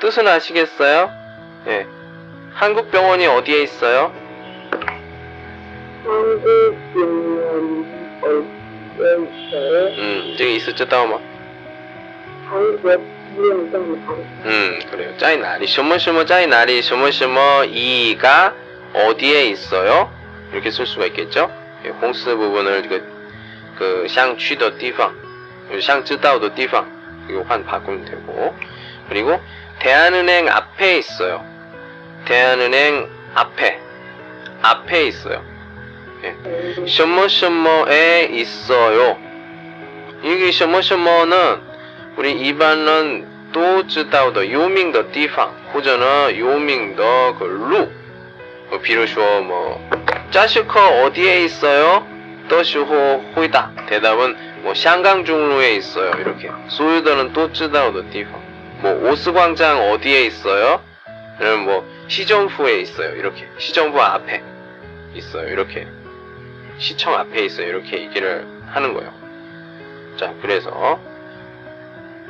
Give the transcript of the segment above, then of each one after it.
뜻은 아시겠어요? 예. 한국 병원이 어디에 있어요? 한국 병원이 어디에 있어요? 음, 지금 있었죠, 다음아. 한국 병원이 음, 그래요. 짜이 나리, 쇼머쇼머 짜이 나리, 쇼머쇼머 이가 어디에 있어요? 이렇게 쓸 수가 있겠죠? 예, 공스 부분을 그, 그, 샹취더 띠방, 샹쯔다오더 띠방, 이거 환 바꾸면 되고. 그리고 대한은행 앞에 있어요. 대한은행 앞에. 앞에 있어요. 예. 什么什么에 있어요. 이게 什么什么는 우리 일반은 都知道的有名的地方，或者呢有名的个路，呃，比如说뭐 자시커 어디에 있어요? 的时候回答 대답은 뭐香港 중로에 있어요 이렇게 소유들은 또 知道的地方 뭐 오스광장 어디에 있어요? 그러면 뭐 시정부에 있어요. 이렇게 시정부 앞에 있어요. 이렇게 시청 앞에 있어요. 이렇게 얘기를 하는 거예요. 자, 그래서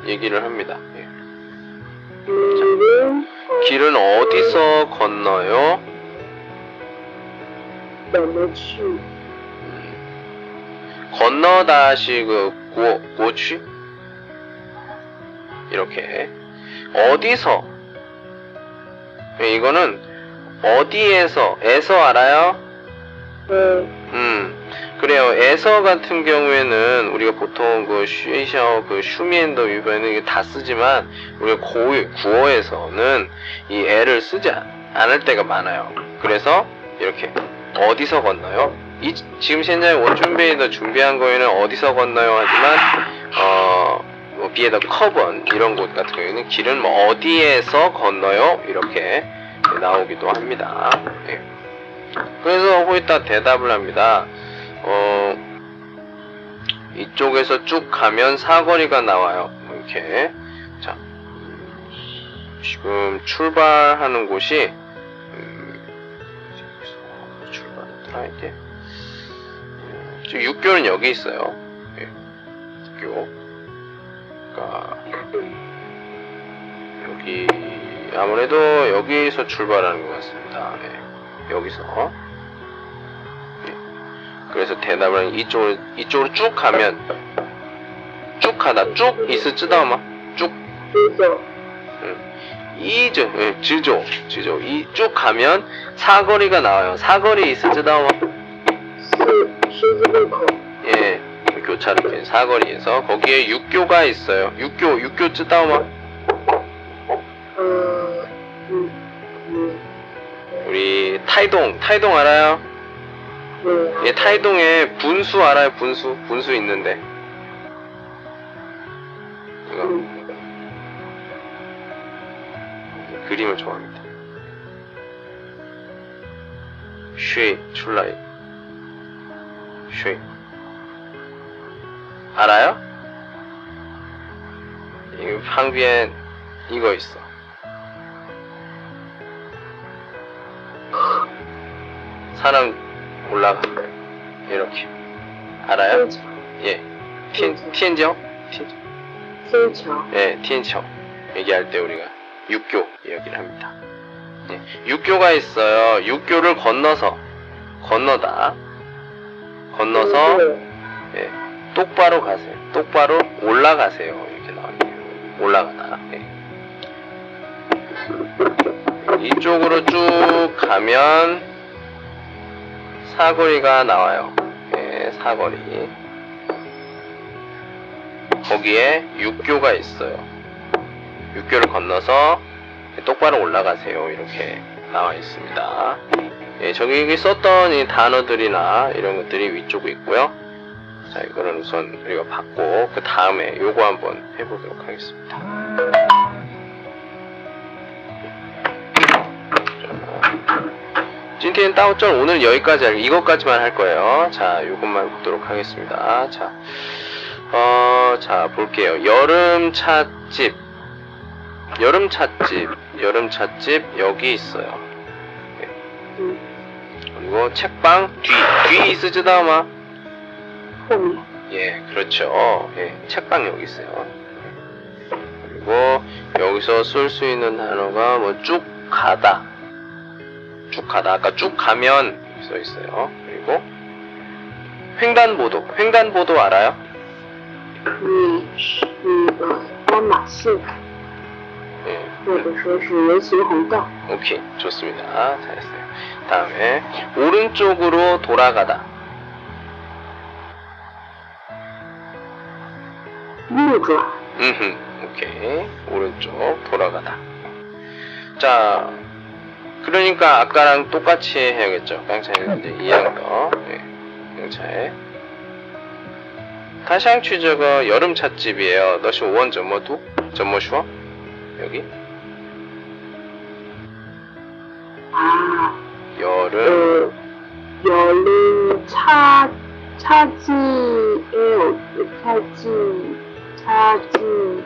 얘기를 합니다. 예. 자, 길은 어디서 건너요? 넘어치. 음. 건너다시 그 고, 고치? 이렇게 어디서? 이거는 어디에서 에서 알아요? 네, 음. 그래요. 에서 같은 경우에는 우리가 보통 그 슈이셔 그 슈미엔더 이게 다 쓰지만 우리가 고 구어에서는 이 에를 쓰지 않을 때가 많아요. 그래서 이렇게 어디서 건너요? 이, 지금 현재 원준비에서 준비한 거에는 어디서 건너요? 하지만 어, 뭐 비에더 커번 이런 곳 같은 경우에는 길은 뭐 어디에서 건너요 이렇게 나오기도 합니다. 예. 그래서 호이타 대답을 합니다. 어, 이쪽에서 쭉 가면 사거리가 나와요. 뭐 이렇게 자 지금 출발하는 곳이 음, 출발했더라 이게 지금 육교는 여기 있어요. 예. 육교. 그러니까 여기 아무래도 여기서 출발하는 것 같습니다. 네. 여기서. 네. 그래서 대나무랑 이쪽으로 이쪽으로 쭉 가면 쭉 가다 쭉 있어 쯔다마? 쭉. 이죠 예, 지조 지조. 이쭉 가면 사거리가 나와요. 사거리 있어 쯔다마? 예. 교차로 긴 사거리에서 거기에 육교가 있어요. 육교, 육교 쯔다오마. 어, 음, 음. 우리 타이동, 타이동 알아요? 네. 예, 타이동에 분수 알아요? 분수, 분수 있는데. 이거. 음. 그림을 좋아합니다. 쉐이, 출라이. 쉐이. 알아요? 이 방비엔 이거 있어. 사람 올라가. 이렇게. 알아요? TNG. 예. TNG. TNG요? TNG. TNG요? 예, TNG요. 얘기할 때 우리가 육교 이야기를 합니다. 예. 육교가 있어요. 육교를 건너서. 건너다. 건너서. 예. 똑바로 가세요. 똑바로 올라가세요. 이렇게 나와요. 올라가다. 예. 이쪽으로 쭉 가면 사거리가 나와요. 예, 사거리. 거기에 육교가 있어요. 육교를 건너서 똑바로 올라가세요. 이렇게 나와 있습니다. 예, 저기 썼던 이 단어들이나 이런 것들이 위쪽에 있고요. 자, 이거는 우선 우리가 받고 그 다음에 요거 한번 해보도록 하겠습니다. 찐티엔 따오점 오늘 여기까지 할, 이것까지만 할 거예요. 자, 요것만 보도록 하겠습니다. 자, 어, 자, 볼게요. 여름 찻집. 여름 찻집. 여름 찻집 여기 있어요. 嗯， 그리고 책방 뒤. 뒤 있으지도 아마. 后面， 예, 그렇죠. 예, 책방 여기 있어요. 그리고 여기서 쓸 수 있는 단어가 뭐 쭉 가다. 쭉 가다. 아까 쭉 가면 여기 써 있어요. 그리고 횡단보도. 횡단보도 알아요? 你那个斑马线， 예. 或者说是人行横道。 오케이. 좋습니다. 잘했어요. 다음에 오른쪽으로 돌아가다. 우그. 음, 오케이. 오른쪽 돌아가다. 자, 그러니까 아까랑 똑같이 해야겠죠. 깡차에 이제 이항 더. 예. 깡차에. 타샹 취저거 여름 찻집이에요. 너시 오원 점머두 점머 슈어 여기. 아. 여름. 그, 여름 찻, 차지에요. 차지. 자주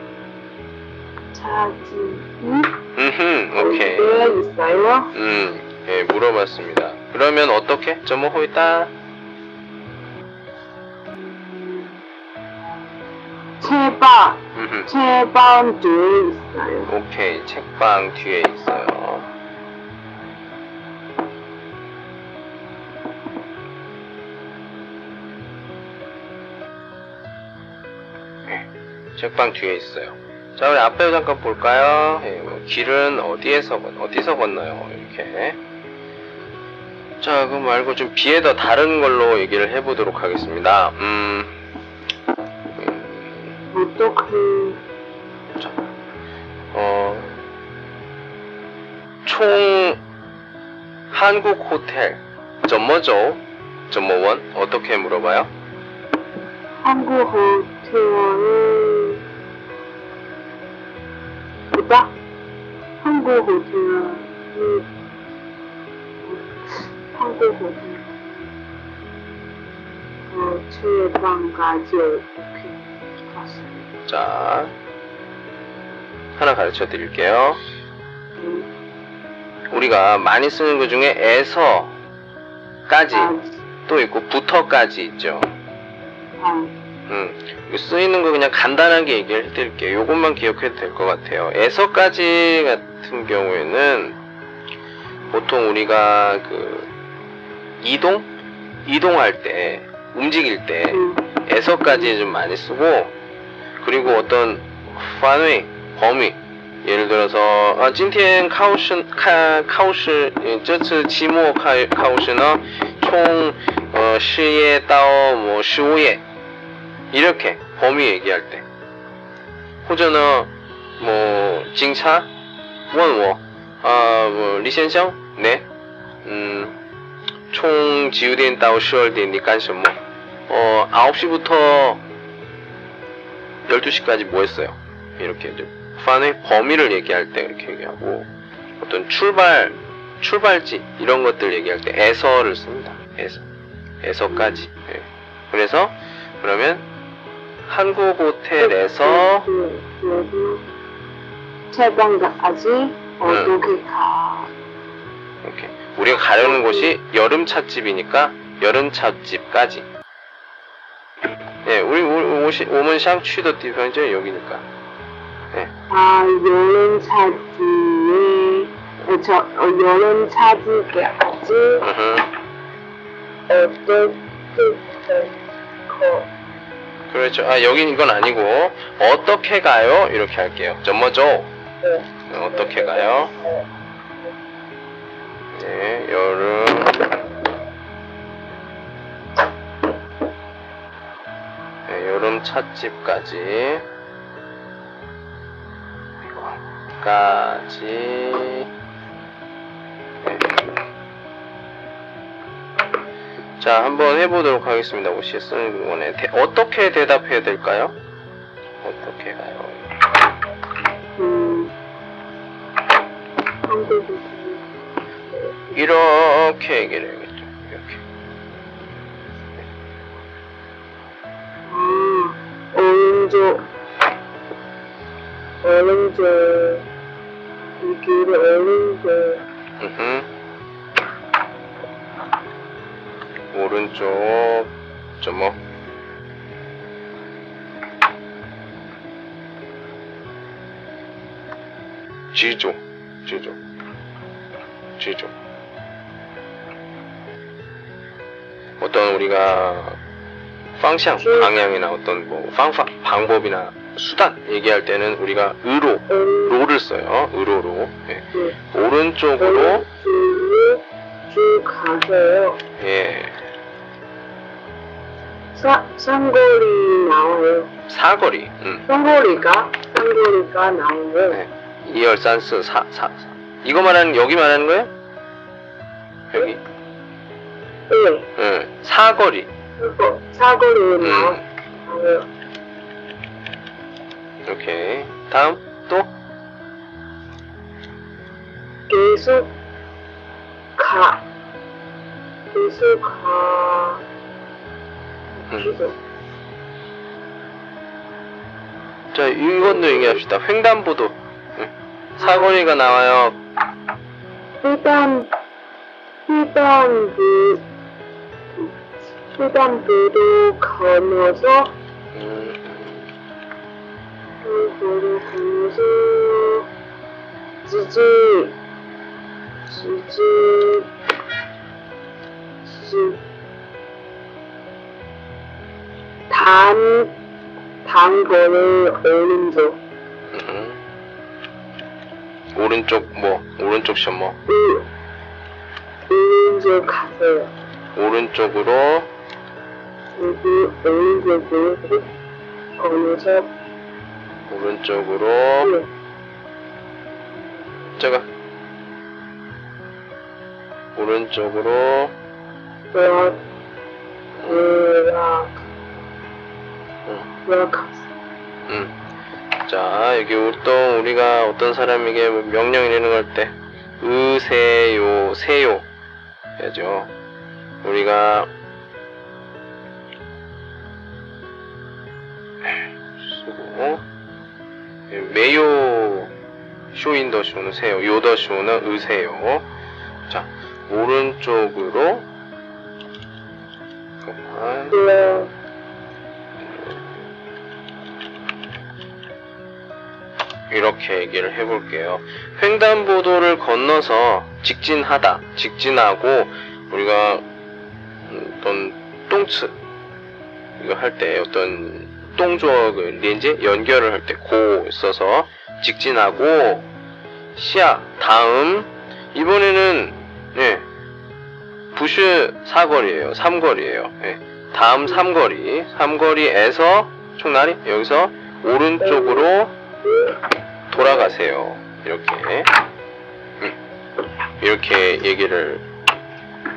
자주 응? 음흠 오케이 네 있어요? 음, 예, 물어봤습니다. 그러면 어떻게? 점호 호이따 제발 제방 뒤에 있어요. 오케이 책방 뒤에 있어요. 책방 뒤에 있어요. 자, 우리 앞에 잠깐 볼까요? 예, 뭐 길은 어디에서 건, 어디서 건너요? 이렇게. 자, 그 말고 좀 비에 더 다른 걸로 얘기를 해보도록 하겠습니다. 음, 음, 어떻게 자, 어, 총 한국 호텔 점머죠? 점머원 어떻게 물어봐요? 한국 호텔 보다 한국 호텔은 한국 호텔 어? 자, 하나 가르쳐 드릴게요. 음, 우리가 많이 쓰는 것 중에 에서까지. 또 있고 부터까지 있죠. 아, 음, 쓰이는 거 그냥 간단하게 얘기를 해드릴게요. 요것만 기억해도 될 것 같아요. 에서까지 같은 경우에는 보통 우리가 그 이동? 이동할 때, 움직일 때 음, 에서까지 좀 많이 쓰고 그리고 어떤範围 범위 예를 들어서 아, 今天考试看考试这次期末考考试呢총 어, 10예到뭐 15예 이렇게 범위 얘기할 때. 호전어 뭐 징차? 원워. 아뭐 리센션 네음총 지우된 따오 10월된 니깐션 뭐어 9시부터 12시까지 뭐 했어요? 이렇게 이제 판의 범위를 얘기할 때 이렇게 얘기하고 어떤 출발 출발지 이런 것들 얘기할 때 에서를 씁니다. 에서. 에서까지. 네. 그래서 그러면 한국 호텔에서 그, 여기 책방까지 어떻게 가? 이렇게 우리가 가려는 곳이 여름 찻집이니까 여름 찻집까지. 예, 우리 오면 샹 취더 디펀저 여기니까. 예. 아, 여름 어, 저 어, 여름 으흠. 어떻게 가? 그렇죠. 아, 여긴 이건 아니고, 어떻게 가요? 이렇게 할게요. 점머죠? 네. 어떻게 가요? 네, 여름. 네, 여름 찻집까지. 까지. 자, 한번 해보도록 하겠습니다. 혹시 쓰는 거네. 대- 어떻게 대답해야 될까요? 어떻게 가요? 음, 이렇게 얘기를 해야겠죠. 이렇게. 아, 오른쪽 오른쪽 이 길을 오른쪽 오른쪽 점목 지조, 지조, 지조. 어떤 우리가 방향, 지- 방향이나 어떤 뭐 방pháp, 방법이나 수단 얘기할 때는 우리가 음, 로를 써요. 의로로. 예. 네. 오른쪽으로 쭉, 쭉 가세요. 예. 사, 상거리 나와요. 사거리. 음. 상거리가, 상거리가 나와요. 네. 2, 2, 3, 4, 4, 4. 이거 말하는 여기 말하는 거예요? 여기. 네. 응. 사거리. 그거 사거리 음. 나와요. 오케이. 다음 또 계속 가. 계속 가. 음. 자, 이것도 얘기합시다. 횡단보도. 응. 사거리가 나와요. 일단, 그, 횡단보도 건너서, 음, 횡단보도 건너서, 지지, 지지, 지지, 단, 단거를 오른쪽, 음. 오른쪽 뭐 오른쪽 셔머 이, 오른쪽 가세요. 오른쪽으로. 여기 오른쪽으로 건너서, 오른쪽으로. 네. 제가. 오른쪽으로. 돌아, 돌아, 음. 자, 여기 또 우리가 어떤 사람에게 뭐 명령을 내는 걸 때, 으세요, 세요. 해야죠. 우리가, 쓰고, 예, 매요, 쇼인더 쇼는 세요, 요더 쇼는 으세요. 자, 오른쪽으로, 잠깐만. 이렇게 얘기를 해볼게요. 횡단보도를 건너서 직진하다, 직진하고 우리가 어떤 똥츠 이거 할 때 어떤 그 렌제 연결을 할 때 고 써서 직진하고 시야 다음 이번에는 예 부슈 사거리예요. 삼거리예요. 예. 다음 삼거리 삼거리에서 총나리 여기서 오른쪽으로 돌아가세요. 이렇게. 음. 이렇게 얘기를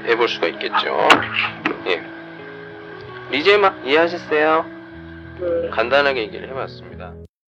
해볼 수가 있겠죠. 예. 리제마 이해하셨어요? 네. 간단하게 얘기를 해봤습니다.